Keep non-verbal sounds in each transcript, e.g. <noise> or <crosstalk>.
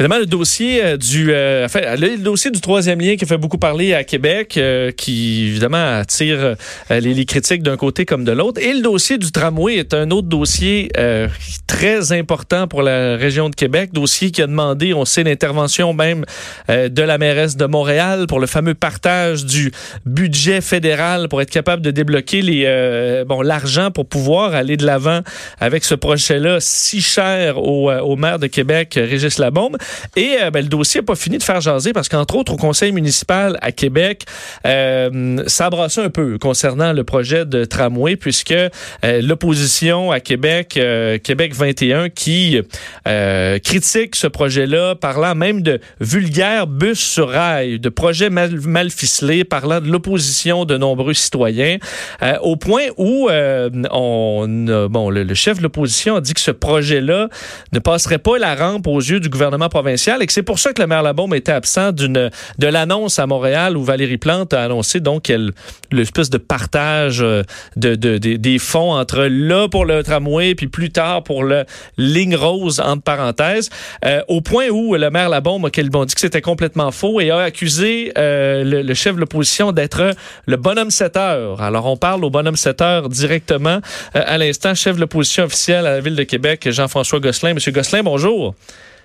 Évidemment, le dossier euh, du, euh, enfin, le dossier du troisième lien qui fait beaucoup parler à Québec, euh, qui évidemment attire les, les, critiques d'un côté comme de l'autre, et le dossier du tramway est un autre dossier très important pour la région de Québec, dossier qui a demandé, on sait, l'intervention même de la mairesse de Montréal pour le fameux partage du budget fédéral pour être capable de débloquer les, bon, l'argent pour pouvoir aller de l'avant avec ce projet-là si cher au, au maire de Québec, Régis Labombe. Et euh, ben, le dossier n'a pas fini de faire jaser parce qu'entre autres, au conseil municipal à Québec, euh, ça a brassé un peu concernant le projet de tramway puisque euh, l'opposition à Québec, euh, Québec 21, qui critique ce projet-là, parlant même de vulgaire bus sur rail, de projet mal, mal ficelé, parlant de l'opposition de nombreux citoyens, au point où on, bon, le, le chef de l'opposition a dit que ce projet-là ne passerait pas la rampe aux yeux du gouvernement provincial et que c'est pour ça que le maire Labaume était absent d'une de l'annonce à Montréal où Valérie Plante a annoncé donc l'espèce de partage euh, de, des fonds entre là pour le tramway puis plus tard pour le ligne rose entre parenthèses euh, au point où le maire Labaume a dit que c'était complètement faux et a accusé euh, le, chef de l'opposition d'être le bonhomme 7 heures. Alors on parle au bonhomme 7 heures directement à l'instant chef de l'opposition officielle à la ville de Québec Jean-François Gosselin. Monsieur Gosselin, bonjour.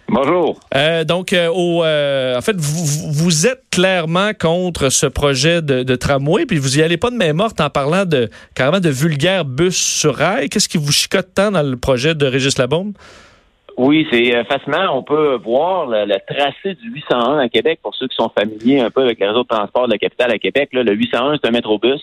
Bonjour. Euh, donc, euh, au, euh, en fait, vous, vous, êtes clairement contre ce projet de, de, tramway, puis vous y allez pas de main morte en parlant de carrément de vulgaire bus sur rail. Qu'est-ce qui vous chicote tant dans le projet de Régis Labombe? Oui, c'est facilement, on peut voir le, tracé du 801 à Québec, pour ceux qui sont familiers un peu avec le réseau de transport de la capitale à Québec. Là, le 801, c'est un métrobus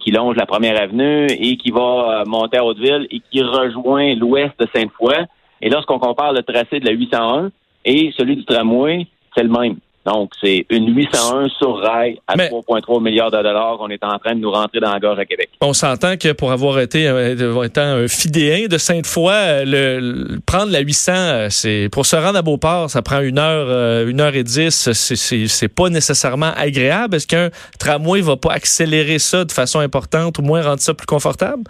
qui longe la première avenue et qui va monter à Hauteville et qui rejoint l'ouest de Sainte-Foy. Et lorsqu'on compare le tracé de la 801 et celui du tramway, c'est le même. Donc, c'est une 801 sur rail à 3,3 milliards de dollars qu'on est en train de nous rentrer dans la gorge à Québec. On s'entend que pour avoir été euh, étant un fidéen de Sainte-Foy, euh, le, prendre la 800, euh, c'est pour se rendre à Beauport, ça prend une heure, une heure et dix. C'est pas nécessairement agréable. Est-ce qu'un tramway va pas accélérer ça de façon importante ou moins rendre ça plus confortable?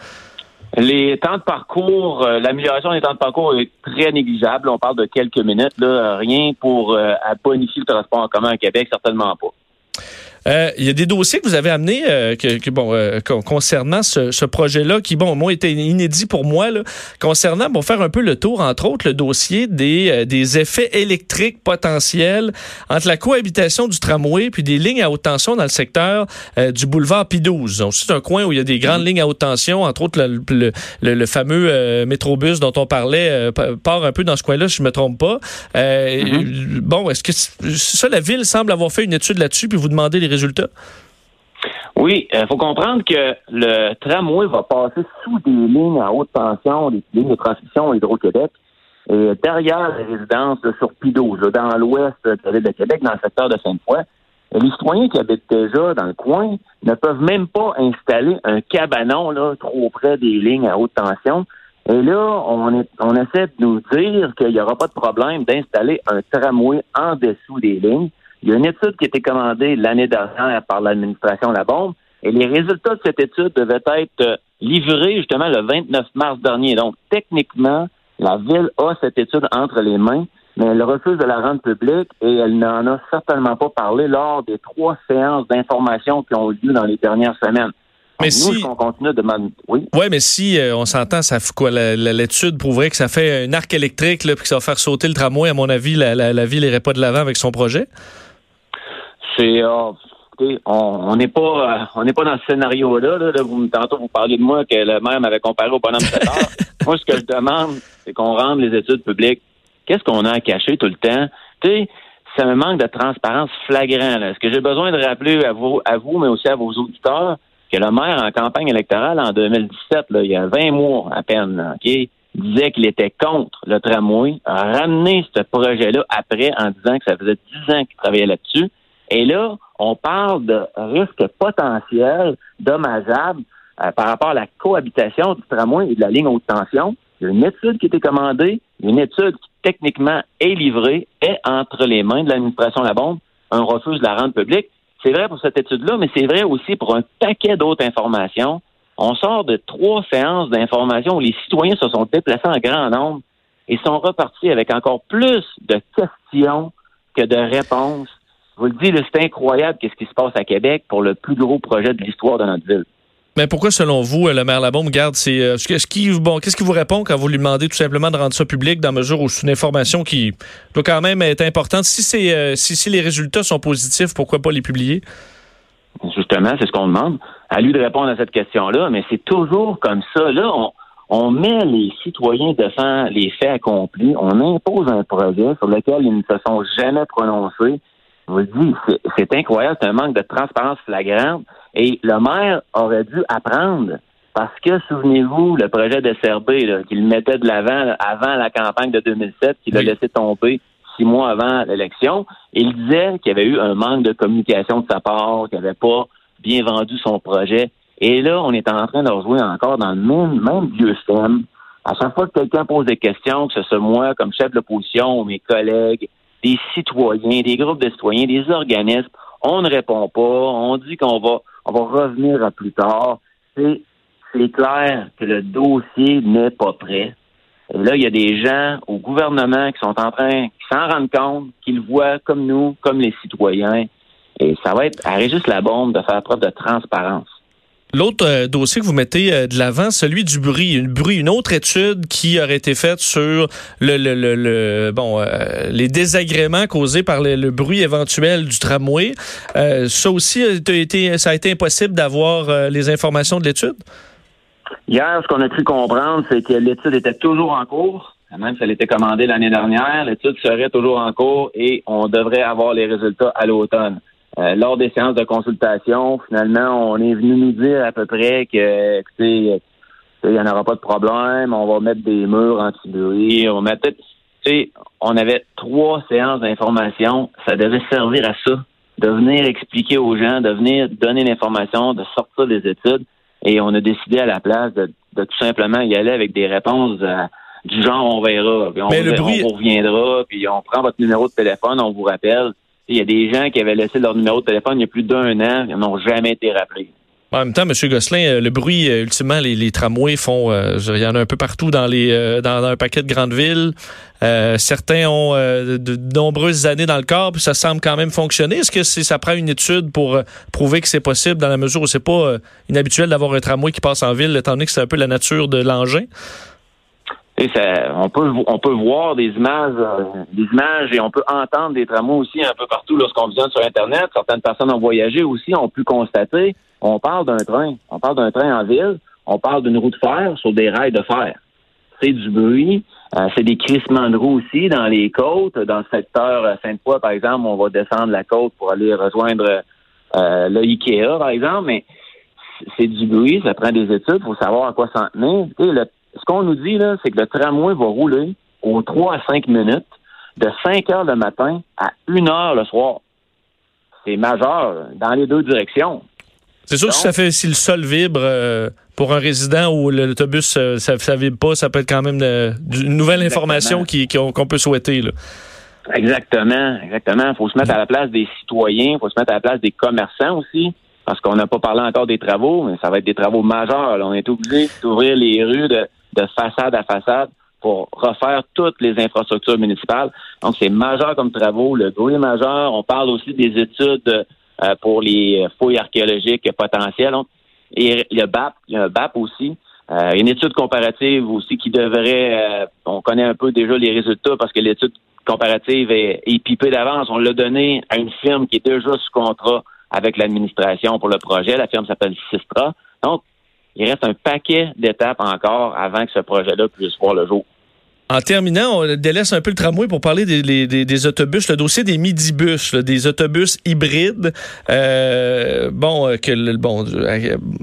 Les temps de parcours, euh, l'amélioration des temps de parcours est très négligeable. On parle de quelques minutes, là, rien pour euh, bonifier le transport en commun à Québec, certainement pas. Euh, il y a des dossiers que vous avez amenés euh, que, bon, euh, concernant ce, ce projet-là, qui, bon, moi, était inédit pour moi, là, concernant, bon, faire un peu le tour, entre autres, le dossier des, des effets électriques potentiels entre la cohabitation du tramway puis des lignes à haute tension dans le secteur du boulevard P12. C'est un coin où il y a des grandes lignes à haute tension, entre autres le, le, le, fameux métrobus dont on parlait part un peu dans ce coin-là, si je me trompe pas. Mm-hmm. Bon, est-ce que ça, la ville semble avoir fait une étude là-dessus puis vous demandez les oui, il euh, faut comprendre que le tramway va passer sous des lignes à haute tension, des lignes de transmission Hydro-Québec, et derrière les résidences sur Pido, dans l'ouest de la de Québec, dans le secteur de Sainte-Foy. Les citoyens qui habitent déjà dans le coin ne peuvent même pas installer un cabanon là, trop près des lignes à haute tension. Et là, on, on essaie de nous dire qu'il n'y aura pas de problème d'installer un tramway en dessous des lignes. Il y a une étude qui a été commandée l'année dernière par l'administration La Bombe et les résultats de cette étude devaient être euh, livrés justement le 29 mars dernier. Donc, techniquement, la Ville a cette étude entre les mains, mais elle refuse de la rendre publique et elle n'en a certainement pas parlé lors des trois séances d'information qui ont eu lieu dans les dernières semaines. Mais si on continue de oui? Ouais, mais si euh, on s'entend, ça fait quoi L'étude prouverait que ça fait un arc électrique là, puis que ça va faire sauter le tramway. À mon avis, la, la ville n'irait pas de l'avant avec son projet c'est euh, on n'est pas euh, on n'est pas dans ce scénario-là. Là, vous, tantôt, vous parliez de moi que le maire m'avait comparé au bonhomme <laughs> moi, ce que je demande, c'est qu'on rende les études publiques. Qu'est-ce qu'on a à cacher tout le temps? Tu sais, c'est un manque de transparence flagrant. Est-ce que j'ai besoin de rappeler à vous, à vous, mais aussi à vos auditeurs, que le maire, en campagne électorale en 2017, là, il y a 20 mois à peine, OK, disait qu'il était contre le tramway, a ramené ce projet-là après en disant que ça faisait 10 ans qu'il travaillait là-dessus. Et là, on parle de risques potentiels dommageables euh, par rapport à la cohabitation du tramway et de la ligne haute tension. Il y a une étude qui a été commandée, une étude qui techniquement est livrée, est entre les mains de l'administration de la bombe. Un refuse de la rendre publique. C'est vrai pour cette étude-là, mais c'est vrai aussi pour un paquet d'autres informations. On sort de trois séances d'informations où les citoyens se sont déplacés en grand nombre et sont repartis avec encore plus de questions que de réponses. Je vous le dis, c'est incroyable qu'est-ce qui se passe à Québec pour le plus gros projet de l'histoire de notre ville. Mais pourquoi, selon vous, le maire Labombe garde c'est euh, ce qui bon, qu'est-ce qui vous répond quand vous lui demandez tout simplement de rendre ça public dans mesure où c'est une information qui doit quand même être importante? Si c'est euh, si, si les résultats sont positifs, pourquoi pas les publier? Justement, c'est ce qu'on demande. À lui de répondre à cette question-là, mais c'est toujours comme ça. Là, on, on met les citoyens devant les faits accomplis, on impose un projet sur lequel ils ne se sont jamais prononcés. Je vous dis, c'est incroyable, c'est un manque de transparence flagrante. Et le maire aurait dû apprendre parce que, souvenez-vous, le projet de SRB, qu'il mettait de l'avant avant la campagne de 2007, qu'il a laissé tomber six mois avant l'élection, il disait qu'il y avait eu un manque de communication de sa part, qu'il n'avait pas bien vendu son projet. Et là, on est en train de rejouer encore dans le même, même vieux thème. À chaque fois que quelqu'un pose des questions, que ce soit moi comme chef de l'opposition ou mes collègues, des citoyens, des groupes de citoyens, des organismes, on ne répond pas, on dit qu'on va, on va revenir à plus tard. C'est, c'est clair que le dossier n'est pas prêt. Et là, il y a des gens au gouvernement qui sont en train, qui s'en rendent compte, qui le voient comme nous, comme les citoyens. Et ça va être à Régis bombe de faire preuve de transparence. L'autre euh, dossier que vous mettez euh, de l'avant, celui du bruit, une autre étude qui aurait été faite sur le, le, le, bon euh, les désagréments causés par le, bruit éventuel du tramway. ça aussi, a été, ça a été impossible d'avoir les informations de l'étude? Hier, ce qu'on a pu comprendre, c'est que l'étude était toujours en cours. Même si elle était commandée l'année dernière, l'étude serait toujours en cours et on devrait avoir les résultats à l'automne. Euh, lors des séances de consultation, finalement, on est venu nous dire à peu près que, écoutez, il n'y en aura pas de problème, on va mettre des murs anti-bruit, on va mettre... Tu sais, on avait trois séances d'information, ça devait servir à ça, de venir expliquer aux gens, de venir donner l'information, de sortir des études, et on a décidé à la place de, tout simplement y aller avec des réponses euh, du genre on verra, puis on, on reviendra, puis on prend votre numéro de téléphone, on vous rappelle. Il y a des gens qui avaient laissé leur numéro de téléphone il y a plus d'un an, ils n'ont jamais été rappelés. En même temps, M. Gosselin, euh, le bruit, euh, ultimement, les, tramways font, euh, il y en a un peu partout dans les dans, un paquet de grandes villes. certains ont de, nombreuses années dans le corps, puis ça semble quand même fonctionner. Est-ce que ça prend une étude pour prouver que c'est possible dans la mesure où c'est pas inhabituel d'avoir un tramway qui passe en ville, étant donné que c'est un peu la nature de l'engin? On peut on peut voir des images, euh, des images et on peut entendre des tramways aussi un peu partout lorsqu'on visionne sur Internet. Certaines personnes ont voyagé aussi, ont pu constater. On parle d'un train, on parle d'un train en ville, on parle d'une roue de fer sur des rails de fer. C'est du bruit, euh, c'est des crissements de roues aussi dans les côtes. Dans le secteur euh, Sainte-Foy, par exemple, on va descendre la côte pour aller rejoindre euh, le Ikea, par exemple, mais c'est du bruit, ça prend des études, faut savoir à quoi s'en tenir. Le ce qu'on nous dit, là, c'est que le tramway va rouler aux 3 à 5 minutes de 5 heures le matin à 1 heure le soir. C'est majeur dans les deux directions. C'est sûr que ça fait si le sol vibre euh, pour un résident ou l'autobus euh, ça, ça vibre pas, ça peut être quand même une nouvelle information qu'on peut souhaiter. Là. Exactement, exactement. Il faut se mettre à la place des citoyens, il faut se mettre à la place des commerçants aussi parce qu'on n'a pas parlé encore des travaux, mais ça va être des travaux majeurs. On est obligé d'ouvrir les rues de, de façade à façade pour refaire toutes les infrastructures municipales. Donc, c'est majeur comme travaux. Le bruit est majeur. On parle aussi des études euh, pour les fouilles archéologiques potentielles. Et le BAP, il y a un BAP aussi. Euh, une étude comparative aussi qui devrait, euh, on connaît un peu déjà les résultats parce que l'étude comparative est, est pipée d'avance. On l'a donné à une firme qui est déjà sous contrat avec l'administration pour le projet. La firme s'appelle Sistra. Donc, il reste un paquet d'étapes encore avant que ce projet-là puisse voir le jour. En terminant, on délaisse un peu le tramway pour parler des, des, des autobus, le dossier des midibus, des autobus hybrides, euh, bon, euh, que bon,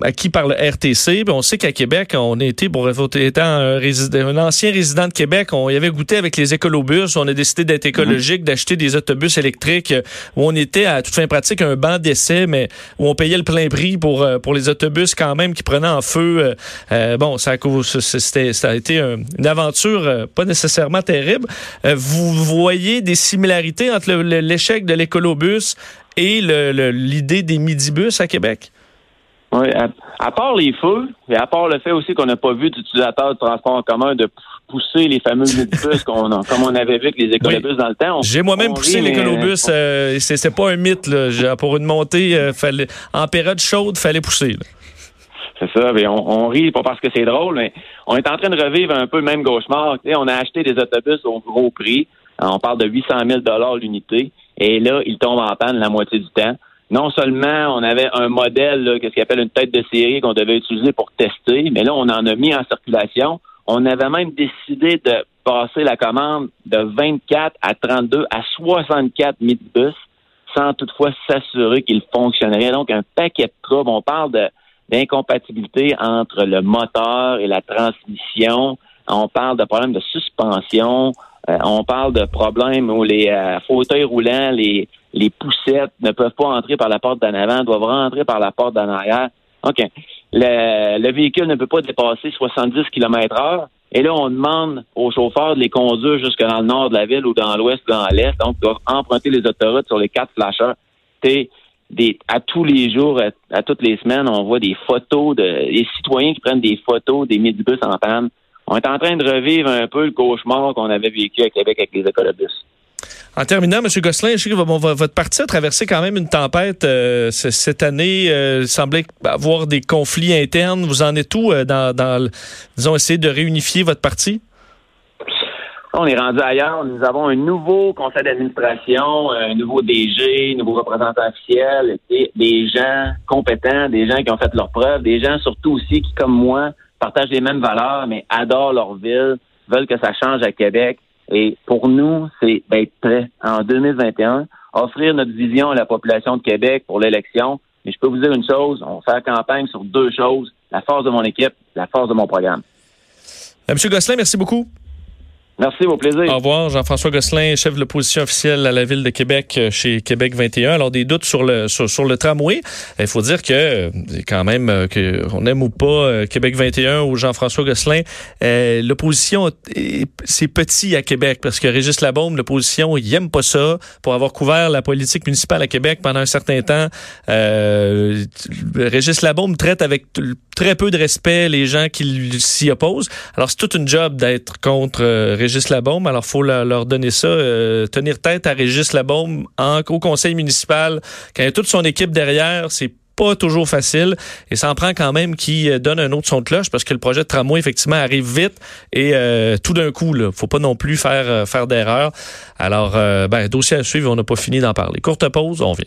acquis par le RTC. on sait qu'à Québec, on a été, pour étant un, résident, un ancien résident de Québec, on y avait goûté avec les écolobus. On a décidé d'être écologique, mhm. d'acheter des autobus électriques où on était à toute fin pratique un banc d'essai, mais où on payait le plein prix pour euh, pour les autobus quand même qui prenaient en feu. Euh, bon, ça a, ça a été une aventure pas nécessairement terrible. Euh, vous voyez des similarités entre l'échec de l'écolobus et l'idée des midibus à Québec? Oui, à, part les feux, et à part le fait aussi qu'on n'a pas vu d'utilisateurs de transport en commun pousser les fameux <laughs> bus qu'on comme on avait vu avec les écolobus dans le temps. J'ai moi-même poussé l'écolobus. Euh, c'est pas un mythe. Là. Pour une montée, euh, fallait, en période chaude, fallait pousser. On, rit pas parce que c'est drôle, mais on est en train de revivre un peu le même cauchemar. on a acheté des autobus au gros prix. On parle de 800 000 l'unité. Et là, ils tombent en panne la moitié du temps non seulement on avait un modèle, qu'est-ce qu'on appelle une tête de série qu'on devait utiliser pour tester, mais là, on en a mis en circulation. On avait même décidé de passer la commande de 24 à 32 à 64 bus sans toutefois s'assurer qu'il fonctionnerait. Donc, un paquet de troubles. On parle d'incompatibilité entre le moteur et la transmission. On parle de problèmes de suspension. Euh, on parle de problèmes où les euh, fauteuils roulants, les, les poussettes ne peuvent pas entrer par la porte d'en avant, doivent rentrer par la porte d'en arrière. OK. Le, le, véhicule ne peut pas dépasser 70 km heure. Et là, on demande aux chauffeurs de les conduire jusque dans le nord de la ville ou dans l'ouest ou dans l'est. Donc, ils doivent emprunter les autoroutes sur les quatre flasheurs. À tous les jours, à, toutes les semaines, on voit des photos de des citoyens qui prennent des photos des midibus en panne. On est en train de revivre un peu le cauchemar qu'on avait vécu à Québec avec les écolobus. En terminant, M. Gosselin, je sais que votre parti a traversé quand même une tempête euh, cette année. Euh, il semblait avoir des conflits internes. Vous en êtes où euh, dans, dans, disons, essayer de réunifier votre parti? On est rendu ailleurs. Nous avons un nouveau conseil d'administration, un nouveau DG, un nouveau représentant officiel, des gens compétents, des gens qui ont fait leurs preuves, des gens surtout aussi qui, comme moi, partagent les mêmes valeurs, mais adorent leur ville, veulent que ça change à Québec. Et pour nous, c'est d'être prêt en 2021, offrir notre vision à la population de Québec pour l'élection. Mais je peux vous dire une chose, on fait la campagne sur deux choses, la force de mon équipe, la force de mon programme. Euh, Monsieur Gosselin, merci beaucoup. Merci, au plaisir. Au revoir, Jean-François Gosselin, chef de l'opposition officielle à la ville de Québec euh, chez Québec 21. Alors, des doutes sur le sur, le tramway. Il faut dire que euh, quand même euh, que on aime ou pas Québec 21 ou Jean-François Gosselin, l'opposition c'est petit à Québec parce que Régis Labaume, l'opposition, il aime pas ça. Pour avoir couvert la politique municipale à Québec pendant un certain temps, Régis Labaume traite avec très peu de respect les gens qui s'y opposent. Alors, c'est toute une job d'être contre Régis Labaume. Alors, faut leur donner ça, euh, tenir tête à Régis Labaume en, au conseil municipal. Quand il y a toute son équipe derrière, c'est pas toujours facile et ça en prend quand même qui euh, donne un autre son de cloche parce que le projet de tramway effectivement arrive vite et euh, tout d'un coup là, faut pas non plus faire faire d'erreur. Alors ben dossier à suivre, on n'a pas fini d'en parler. Courte pause, on vient.